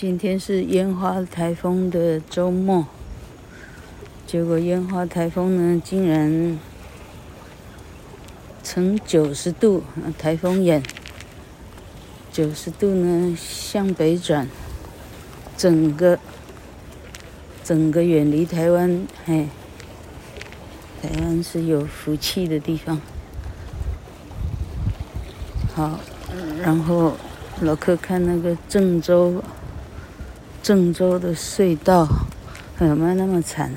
今天是烟花台风的周末，结果烟花台风呢，竟然呈九十度台风眼，九十度呢向北转，整个整个远离台湾，嘿，台湾是有福气的地方。好，然后老客看那个郑州。郑州的隧道有没有那么惨？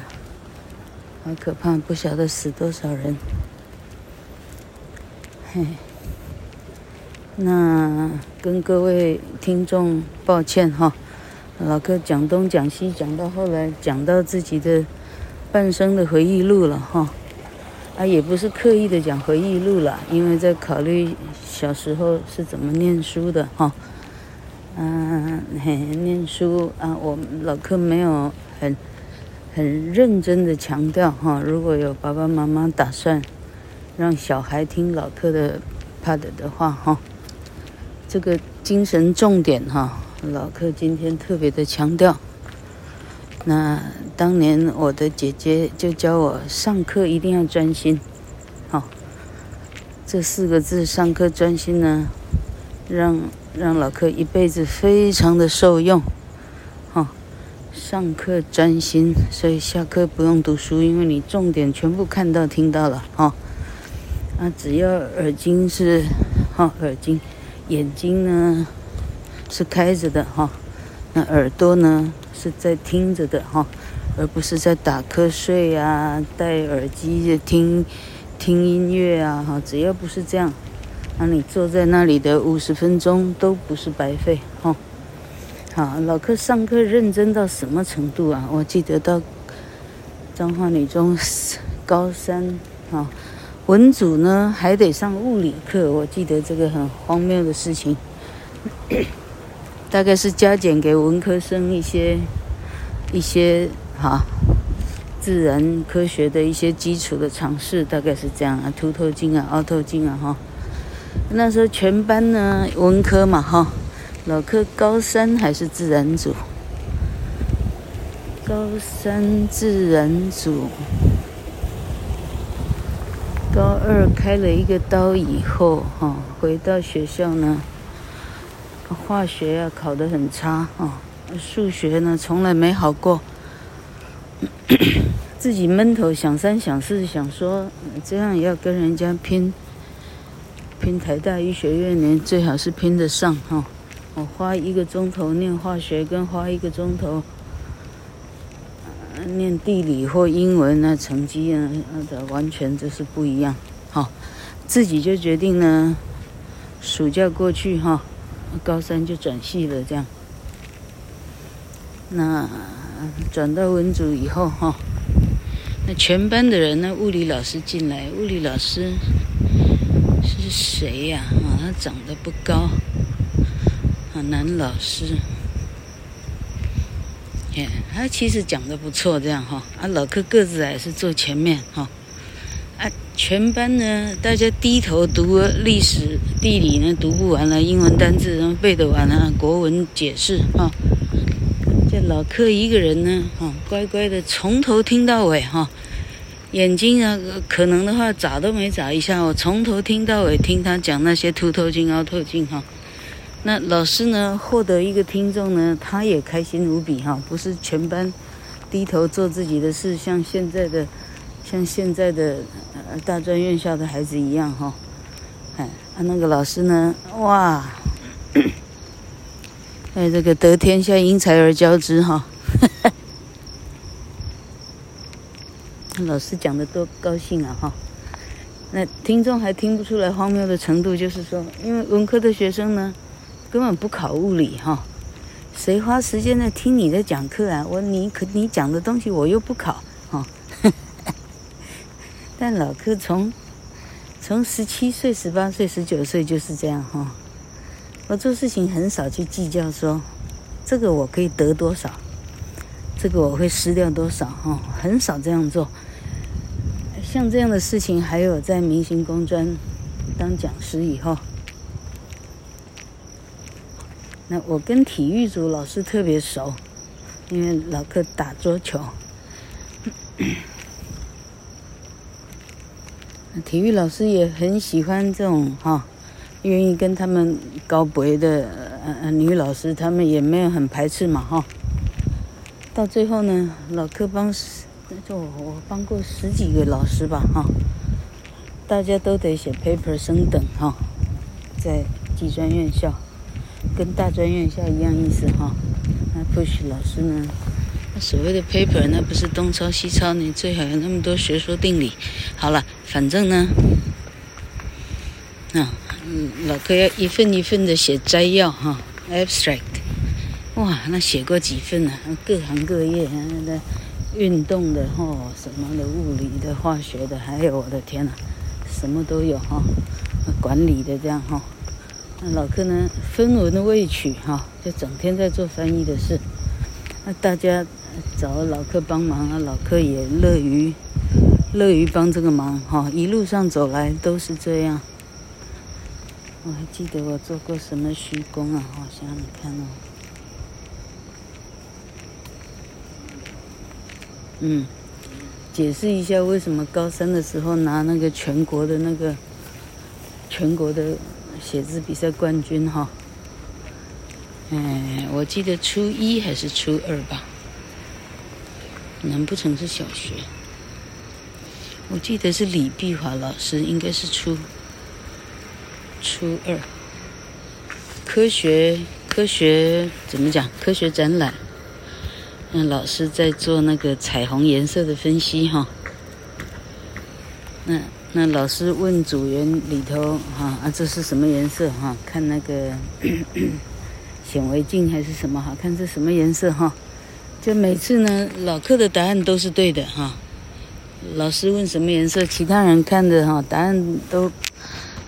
好可怕，不晓得死多少人。嘿，那跟各位听众抱歉哈，老哥讲东讲西，讲到后来讲到自己的半生的回忆录了哈。啊，也不是刻意的讲回忆录了，因为在考虑小时候是怎么念书的哈。嗯，嘿，念书啊，我老客没有很很认真的强调哈。如果有爸爸妈妈打算让小孩听老客的 Pad 的话哈，这个精神重点哈，老客今天特别的强调。那当年我的姐姐就教我上课一定要专心，好，这四个字上课专心呢，让。让老客一辈子非常的受用，哈，上课专心，所以下课不用读书，因为你重点全部看到听到了，哈，啊，只要耳睛是，哈，耳睛，眼睛呢是开着的，哈，那耳朵呢是在听着的，哈，而不是在打瞌睡啊，戴耳机听听音乐啊，哈，只要不是这样。那、你坐在那里的五十分钟都不是白费，哈。好，老柯上课认真到什么程度啊？我记得到彰化女中高三，哈，文组呢还得上物理课。我记得这个很荒谬的事情，大概是加减给文科生一些一些哈自然科学的一些基础的常识，大概是这样啊，凸透镜啊，凹透镜啊，哈。那时候全班呢文科嘛哈，老科高三还是自然组，高三自然组，高二开了一个刀以后哈，回到学校呢，化学啊考得很差啊，数学呢从来没好过，自己闷头想三想四想说这样也要跟人家拼。拼台大医学院呢，最好是拼得上哈。我花一个钟头念化学，跟花一个钟头念地理或英文，那成绩啊，那完全就是不一样。好，自己就决定呢，暑假过去哈，高三就转系了这样。那转到文组以后哈，那全班的人呢，物理老师进来，物理老师。是谁呀？啊，他长得不高，啊，男老师，耶，他其实讲的不错，这样哈，啊，老柯个子矮，是坐前面哈，啊，全班呢，大家低头读历史、地理呢，读不完了，英文单字然后背得完了，国文解释哈，这老柯一个人呢，哈，乖乖的从头听到尾哈。眼睛啊，可能的话眨都没眨一下，我从头听到尾听他讲那些凸透镜、凹透镜哈。那老师呢，获得一个听众呢，他也开心无比哈。不是全班低头做自己的事，像现在的像现在的呃大专院校的孩子一样哈。哎，啊那个老师呢，哇，哎这个得天下英才而教之哈。老师讲的多高兴啊！哈，那听众还听不出来荒谬的程度，就是说，因为文科的学生呢，根本不考物理哈，谁花时间在听你的讲课啊？我你可你讲的东西我又不考哈。但老柯从从十七岁、十八岁、十九岁就是这样哈。我做事情很少去计较说，这个我可以得多少。这个我会失掉多少？哈，很少这样做。像这样的事情，还有在明星工专当讲师以后，那我跟体育组老师特别熟，因为老柯打桌球。体育老师也很喜欢这种哈，愿意跟他们高博的呃呃女老师，他们也没有很排斥嘛哈。到最后呢，老柯帮那就我帮过十几个老师吧哈，大家都得写 paper 升等哈，在技专院校，跟大专院校一样意思哈。那 push 老师呢？那所谓的 paper，那不是东抄西抄，你最好有那么多学说定理。好了，反正呢，啊，嗯，老哥要一份一份的写摘要哈，abstract，哇，那写过几份呢？各行各业的，运动的哈，什么的，物理的、化学的，还有我的天呐，什么都有哈，管理的这样哈。那老柯呢，分文未取哈，就整天在做翻译的事。那大家。找老柯帮忙啊，老柯也乐于乐于帮这个忙哈。一路上走来都是这样。我还记得我做过什么虚功啊？好像你看哦，嗯，解释一下为什么高三的时候拿那个全国的那个全国的写字比赛冠军哈。哎，我记得初一还是初二吧。难不成是小学？我记得是李碧华老师，应该是初初二。科学科学怎么讲？科学展览，那老师在做那个彩虹颜色的分析哈。那那老师问组员里头哈啊，这是什么颜色哈？看那个 显微镜还是什么哈？看这什么颜色哈？就每次呢，老客的答案都是对的哈。老师问什么颜色，其他人看的哈，答案都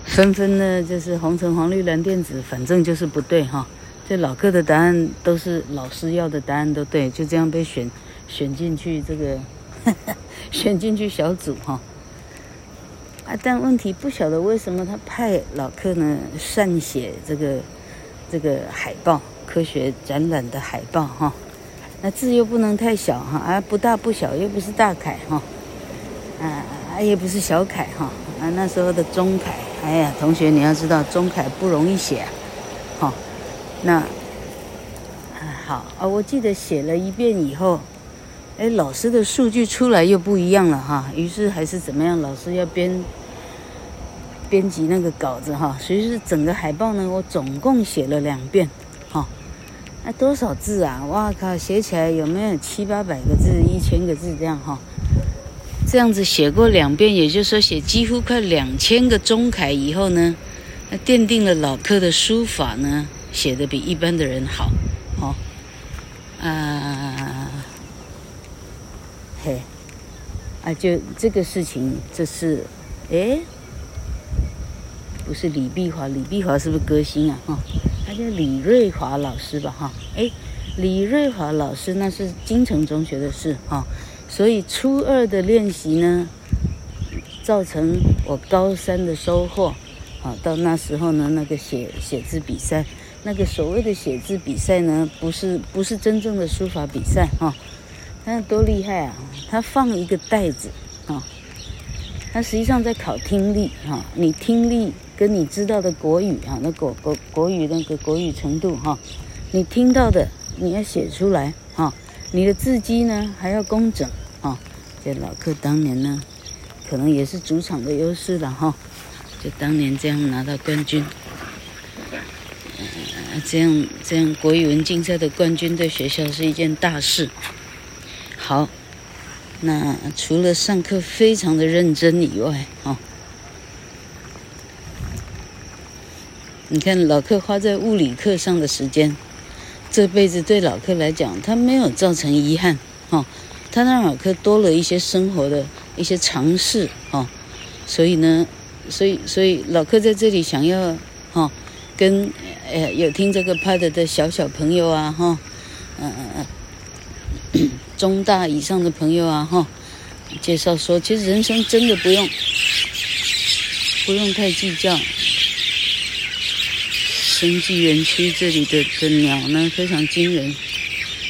纷纷的，就是红橙黄绿蓝靛紫，反正就是不对哈。这老柯的答案都是老师要的答案都对，就这样被选选进去这个呵呵 选进去小组哈。啊，但问题不晓得为什么他派老柯呢善写这个这个海报，科学展览的海报哈。那字又不能太小哈，啊不大不小，又不是大楷哈，啊也不是小楷哈，啊那时候的中楷，哎呀，同学你要知道中楷不容易写啊，那好啊，我记得写了一遍以后，哎老师的数据出来又不一样了哈，于是还是怎么样，老师要编编辑那个稿子哈，所以是整个海报呢，我总共写了两遍哈。那多少字啊？哇靠，写起来有没有七八百个字、一千个字这样哈？这样子写过两遍，也就是说写几乎快两千个中楷以后呢，那奠定了老柯的书法呢，写得比一般的人好，好啊，嘿，啊，就这个事情，这是，诶，不是李碧华，李碧华是不是歌星啊？哈。他叫李瑞华老师吧，哈，哎，李瑞华老师那是金城中学的事，哈，所以初二的练习呢，造成我高三的收获，啊，到那时候呢，那个写写字比赛，那个所谓的写字比赛呢，不是不是真正的书法比赛，哈，但是多厉害啊，他放一个袋子，啊，他实际上在考听力，哈，你听力。跟你知道的国语啊，那国国国语那个国语程度哈，你听到的你要写出来哈，你的字迹呢还要工整啊。这老柯当年呢，可能也是主场的优势了哈，就当年这样拿到冠军，这样这样国语文竞赛的冠军对学校是一件大事。好，那除了上课非常的认真以外，哈。你看老柯花在物理课上的时间，这辈子对老柯来讲，他没有造成遗憾，哈，他让老柯多了一些生活的一些尝试，哈，所以呢，所以所以老柯在这里想要，哈，跟呃有听这个 pod 的小小朋友啊，哈，嗯嗯嗯，中大以上的朋友啊，哈，介绍说，其实人生真的不用不用太计较。生技园区这里的的鸟呢，非常惊人，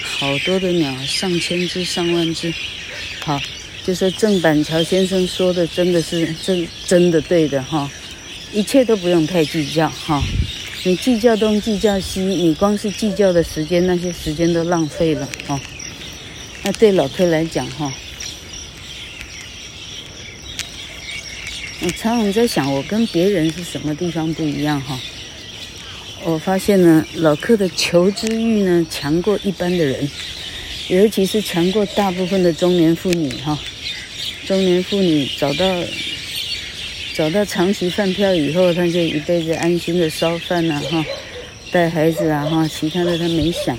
好多的鸟，上千只、上万只。好，就说郑板桥先生说的，真的是真真的对的哈，一切都不用太计较哈。你计较东计较西，你光是计较的时间，那些时间都浪费了哈。那对老柯来讲哈。我常常在想，我跟别人是什么地方不一样哈？我发现呢，老柯的求知欲呢强过一般的人，尤其是强过大部分的中年妇女哈。中年妇女找到找到长期饭票以后，他就一辈子安心的烧饭呐哈，带孩子啊哈，其他的他没想。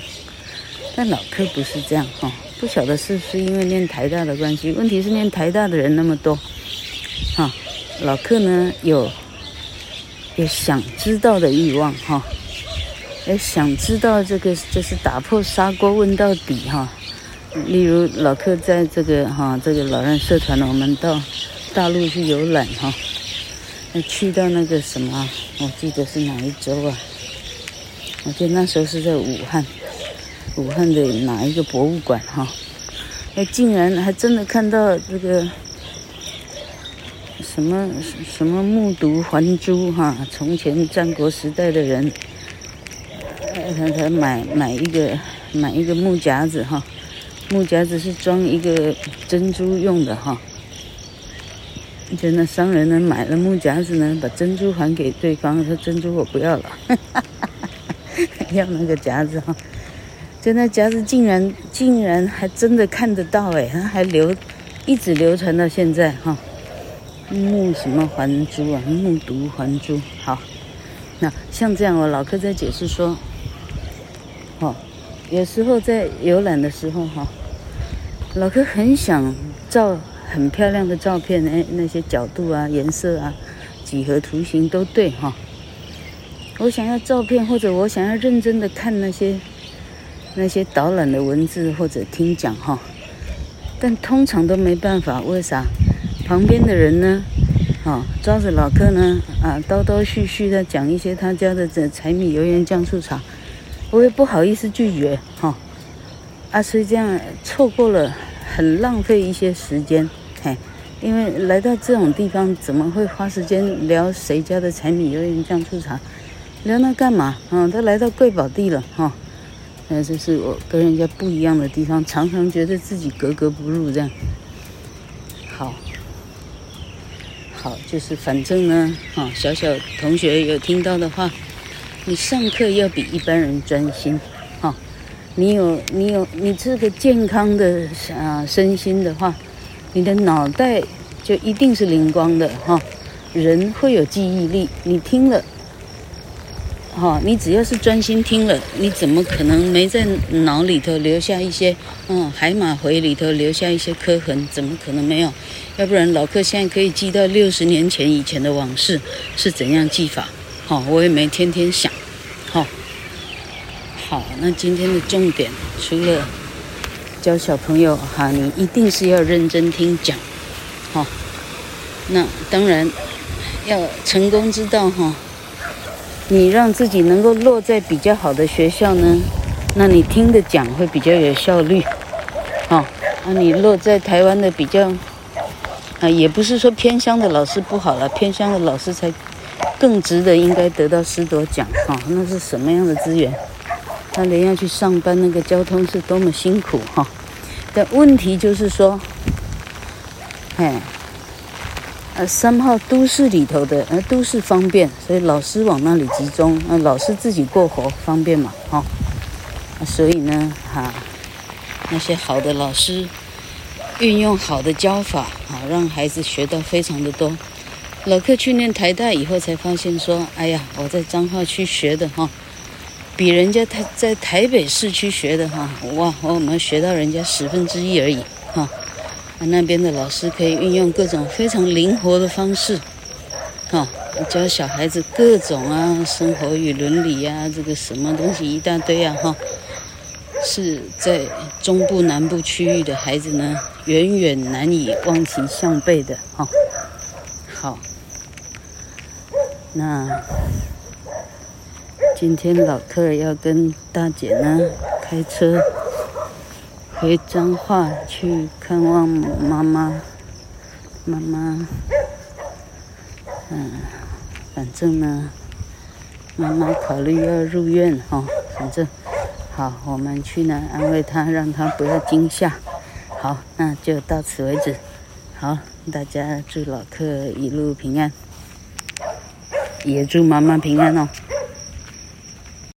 但老柯不是这样哈，不晓得是不是因为念台大的关系，问题是念台大的人那么多，哈。老柯呢，有有想知道的欲望哈，哎想知道这个就是打破砂锅问到底哈。例如老柯在这个哈这个老人社团呢，我们到大陆去游览哈，去到那个什么，我记得是哪一周啊？我记得那时候是在武汉，武汉的哪一个博物馆哈？那竟然还真的看到这个。什么什么木牘还珠哈？从前战国时代的人，他他买买一个买一个木夹子哈，木夹子是装一个珍珠用的哈。就那商人呢买了木夹子呢，把珍珠还给对方，说珍珠我不要了，要那个夹子哈。就那夹子竟然竟然还真的看得到哎，还流一直流传到现在哈。木什么还珠啊？木牘还珠。好，那像这样，我老柯在解释说，哦，有时候在游览的时候哈，老柯很想照很漂亮的照片，哎，那些角度啊、颜色啊、几何图形都对哈。我想要照片，或者我想要认真的看那些那些导览的文字或者听讲哈，但通常都没办法，为啥？旁边的人呢，啊、哦，抓着老柯呢，啊，叨叨絮絮的讲一些他家的这柴米油盐酱醋茶，我也不好意思拒绝，哈、哦，啊，所以这样错过了，很浪费一些时间，嘿，因为来到这种地方，怎么会花时间聊谁家的柴米油盐酱醋茶？聊那干嘛？啊、哦，他来到贵宝地了，哈、哦，那这是我跟人家不一样的地方，常常觉得自己格格不入，这样，好。好，就是反正呢，哈，小小同学有听到的话，你上课要比一般人专心，你有你有你这个健康的啊身心的话，你的脑袋就一定是灵光的，哈，人会有记忆力，你听了。哈，你只要是专心听了，你怎么可能没在脑里头留下一些，嗯，海马回里头留下一些刻痕？怎么可能没有？要不然老客现在可以记到六十年前以前的往事是怎样记法？好，我也没天天想。好，那今天的重点除了教小朋友哈，你一定是要认真听讲。好，那当然要成功之道哈。你让自己能够落在比较好的学校呢，那你听的讲会比较有效率，哦，那你落在台湾的比较，啊，也不是说偏乡的老师不好了，偏乡的老师才更值得应该得到师铎奖，哈、那是什么样的资源？他连要去上班，那个交通是多么辛苦，哈、但问题就是说，哎。呃，三号都市里头的，呃，都市方便，所以老师往那里集中，呃，老师自己过活方便嘛，哈、所以呢，哈、那些好的老师运用好的教法，啊，让孩子学到非常的多。老柯去念台大以后才发现说，哎呀，我在彰化区学的哈，比人家台在台北市区学的哈，哇，我们学到人家十分之一而已，哈。那边的老师可以运用各种非常灵活的方式，哈，教小孩子各种啊，生活与伦理呀，这个什么东西一大堆啊，哈，是在中部南部区域的孩子呢，远远难以望其项背的，哈。好，那今天老客要跟大姐呢开车回彰化去看望妈妈。妈妈，嗯，反正呢，妈妈考虑要入院、哦。反正好，我们去呢安慰她，让她不要惊吓。好，那就到此为止。好，大家祝老客一路平安，也祝妈妈平安哦。